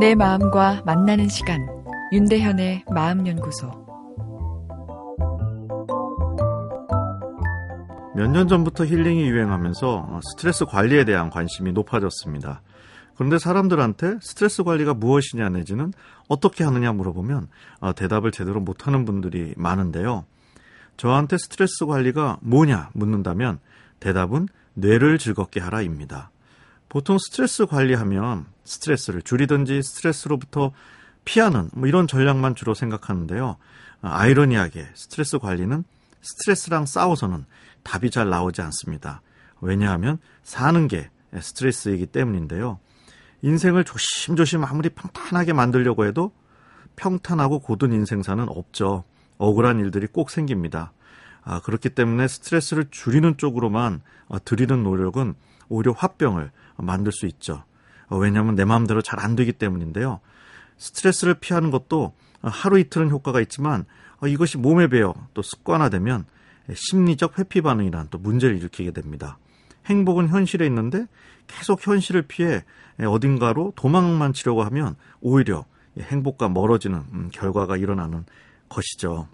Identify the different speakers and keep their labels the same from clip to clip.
Speaker 1: 내 마음과 만나는 시간 윤대현의 마음연구소
Speaker 2: 몇 년 전부터 힐링이 유행하면서 스트레스 관리에 대한 관심이 높아졌습니다. 그런데 사람들한테 스트레스 관리가 무엇이냐 내지는 어떻게 하느냐 물어보면 아, 대답을 제대로 못하는 분들이 많은데요. 저한테 스트레스 관리가 뭐냐 묻는다면 대답은 뇌를 즐겁게 하라입니다. 보통 스트레스 관리하면 스트레스를 줄이든지 스트레스로부터 피하는 뭐 이런 전략만 주로 생각하는데요. 아이러니하게 스트레스 관리는 스트레스랑 싸워서는 답이 잘 나오지 않습니다. 왜냐하면 사는 게 스트레스이기 때문인데요. 인생을 조심조심 아무리 평탄하게 만들려고 해도 평탄하고 고든 인생사는 없죠. 억울한 일들이 꼭 생깁니다. 아, 그렇기 때문에 스트레스를 줄이는 쪽으로만 들이는 노력은 오히려 화병을 만들 수 있죠. 왜냐하면 내 마음대로 잘 안 되기 때문인데요. 스트레스를 피하는 것도 하루 이틀은 효과가 있지만 이것이 몸에 배어 또 습관화되면 심리적 회피 반응이란 또 문제를 일으키게 됩니다. 행복은 현실에 있는데 계속 현실을 피해 어딘가로 도망만 치려고 하면 오히려 행복과 멀어지는 음, 결과가 일어나는 것이죠.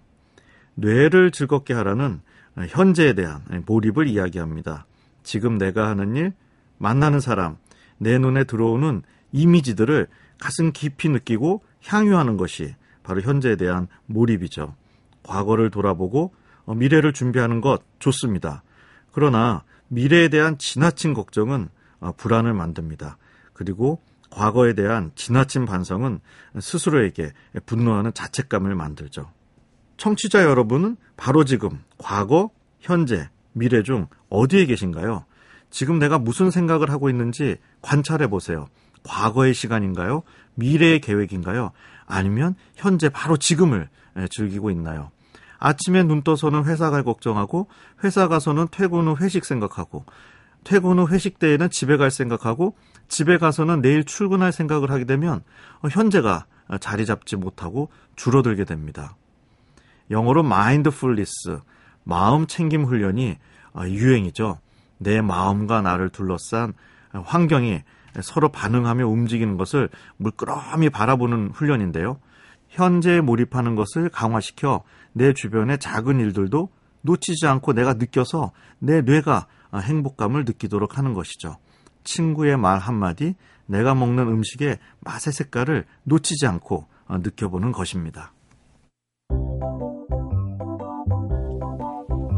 Speaker 2: 뇌를 즐겁게 하라는 현재에 대한 몰입을 이야기합니다. 지금 내가 하는 일, 만나는 사람, 내 눈에 들어오는 이미지들을 가슴 깊이 느끼고 향유하는 것이 바로 현재에 대한 몰입이죠. 과거를 돌아보고 어, 미래를 준비하는 것 좋습니다. 그러나 미래에 대한 지나친 걱정은 어, 불안을 만듭니다. 그리고 과거에 대한 지나친 반성은 스스로에게 분노하는 자책감을 만들죠. 청취자 여러분은 바로 지금 과거, 현재, 미래 중 어디에 계신가요? 지금 내가 무슨 생각을 하고 있는지 관찰해 보세요. 과거의 시간인가요? 미래의 계획인가요? 아니면 현재 바로 지금을 즐기고 있나요? 아침에 눈 떠서는 회사 갈 걱정하고 회사 가서는 퇴근 후 회식 생각하고 퇴근 후 회식 때에는 집에 갈 생각하고 집에 가서는 내일 출근할 생각을 하게 되면 현재가 자리 잡지 못하고 줄어들게 됩니다. 영어로 마인드풀리스, 마음 챙김 훈련이 유행이죠. 내 마음과 나를 둘러싼 환경이 서로 반응하며 움직이는 것을 물끄러미 바라보는 훈련인데요. 현재에 몰입하는 것을 강화시켜 내 주변의 작은 일들도 놓치지 않고 내가 느껴서 내 뇌가 행복감을 느끼도록 하는 것이죠. 친구의 말 한마디, 내가 먹는 음식의 맛의 색깔을 놓치지 않고 느껴보는 것입니다.